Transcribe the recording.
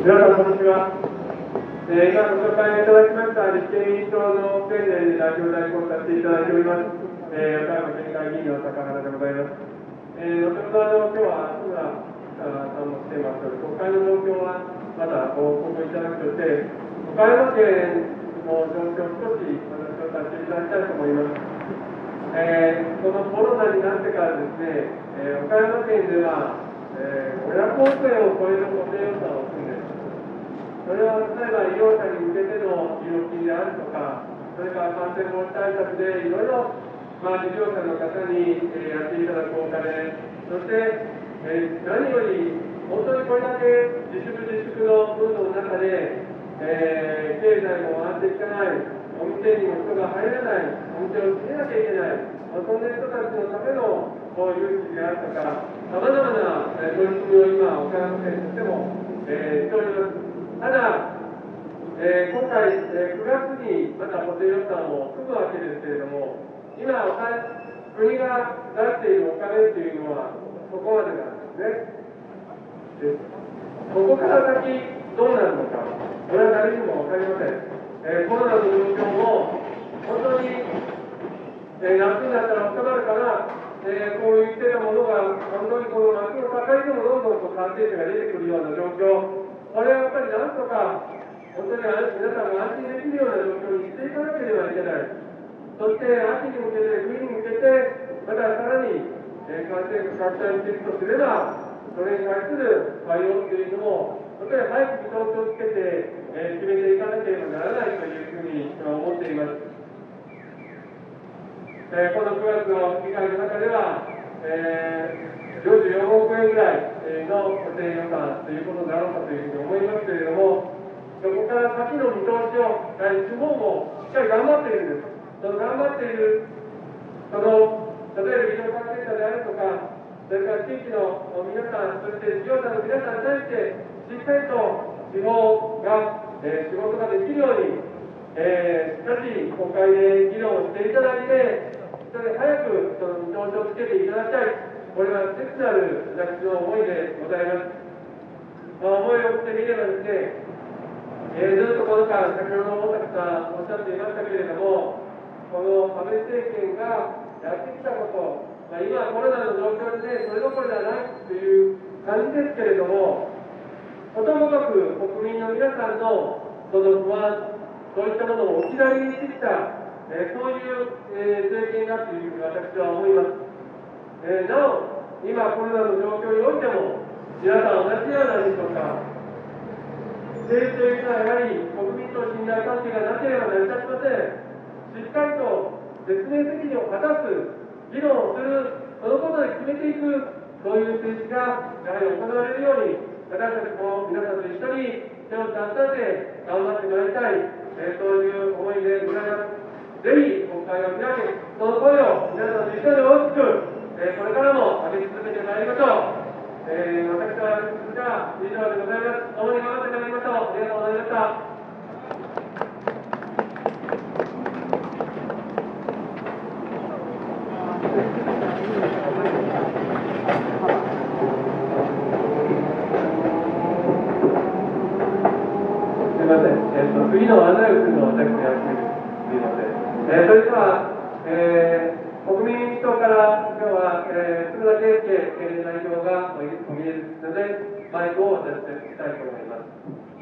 皆さん、こんにちは。えー、今ご紹介いただきました立憲民主党の県連で代表代行させていただいております、えー、岡山県会議員の高原でございます。えー、後ほどあの今日は津村さんも来ていますので、国会の状況はまだご報告いただくとして、岡山県の状況を少しお話をさせていただきたいと思います。えー、このコロナになってからですね、えー、岡山県では、えー、500億円を超える固定予算を組んでいます。それは例えば医療者に向けての医療金であるとか、それから感染防止対策でいろいろ、まあ、事業者の方に、え、やっていただくお金、そして、え、何より本当にこれだけ自粛自粛のムードの中で、えー、経済も回っていかない、お店にも人が入らない、お店を閉めなきゃいけない、そんな人たちのためのこういうであるとか、さまざまな取り組みを今、岡山県としても、え、しております。ただ、えー、今回、えー、9月にまた補正予算を組むわけですけれども、今、国が出しているお金というのは、そこまでなんですね。でここから先、どうなるのか、これは誰にも分かりません。えー、コロナの状況も、本当に、えー、夏になったら収まるから、えー、こういったものが、本当にこの夏の高いでもどんどんと感染者が出てくるような状況、これはやっぱりなんとか、本当に皆さんが安心できるような状況にしていかなければいけない。そして秋に向けて、冬に向けて、またさらに、感染拡大していくとすれば、それに対する対応というのも、本当に早く見通しをつけて、決めていかなければならないというふうに思っています。えー、この9月の議会の中では、えー44億円ぐらいの補正予算ということだろうかというふうに思いますけれども、そこから先の見通しを、地方もしっかり頑張っているんです。その頑張っている、その、例えば医療関係者であるとか、それから地域の皆さん、そして事業者の皆さんに対して、しっかりと地方が、えー、仕事ができるように、えー、しかし国会で議論をしていただいて、それ早くその見通しをつけていただきたい。これは切なる私の思いでございます。まあ、思いをしてみればですね、ずっとこの間、先ほど大崎さんおっしゃっていましたけれども、この安倍政権がやってきたこと、まあ、今コロナの状況で、それどころではないという感じですけれども、ことごとく国民の皆さんのその不安、そういったものを置き去りにしてきた、えー、そういう、えー、政権だというふうに私は思います。えー、なお、今コロナの状況においても、皆さん同じではないでしょうか。政治というのはやはり国民と信頼関係がなければ成り立ちません。しっかりと説明責任を果たす、議論をする、そのことで決めていく、そういう政治がやはり行われるように、私たちも皆さんと一緒に手を携えて頑張ってもらいたい、えー、そういう思いでございます。ぜひ、今回は皆さん、その声を皆さんと一緒に大きくえー、これからも上げ続けてまいりましょう。えー、私はじゃあ以上でございます。共に頑張ってまいりましょう。ました。すみません。えっ、ー、と、次の案内をするのを私がやっているので、え、それでは、えー、国民党からえー、それだけで、経営代表がお見えですので、マイクを渡していきたいと思います。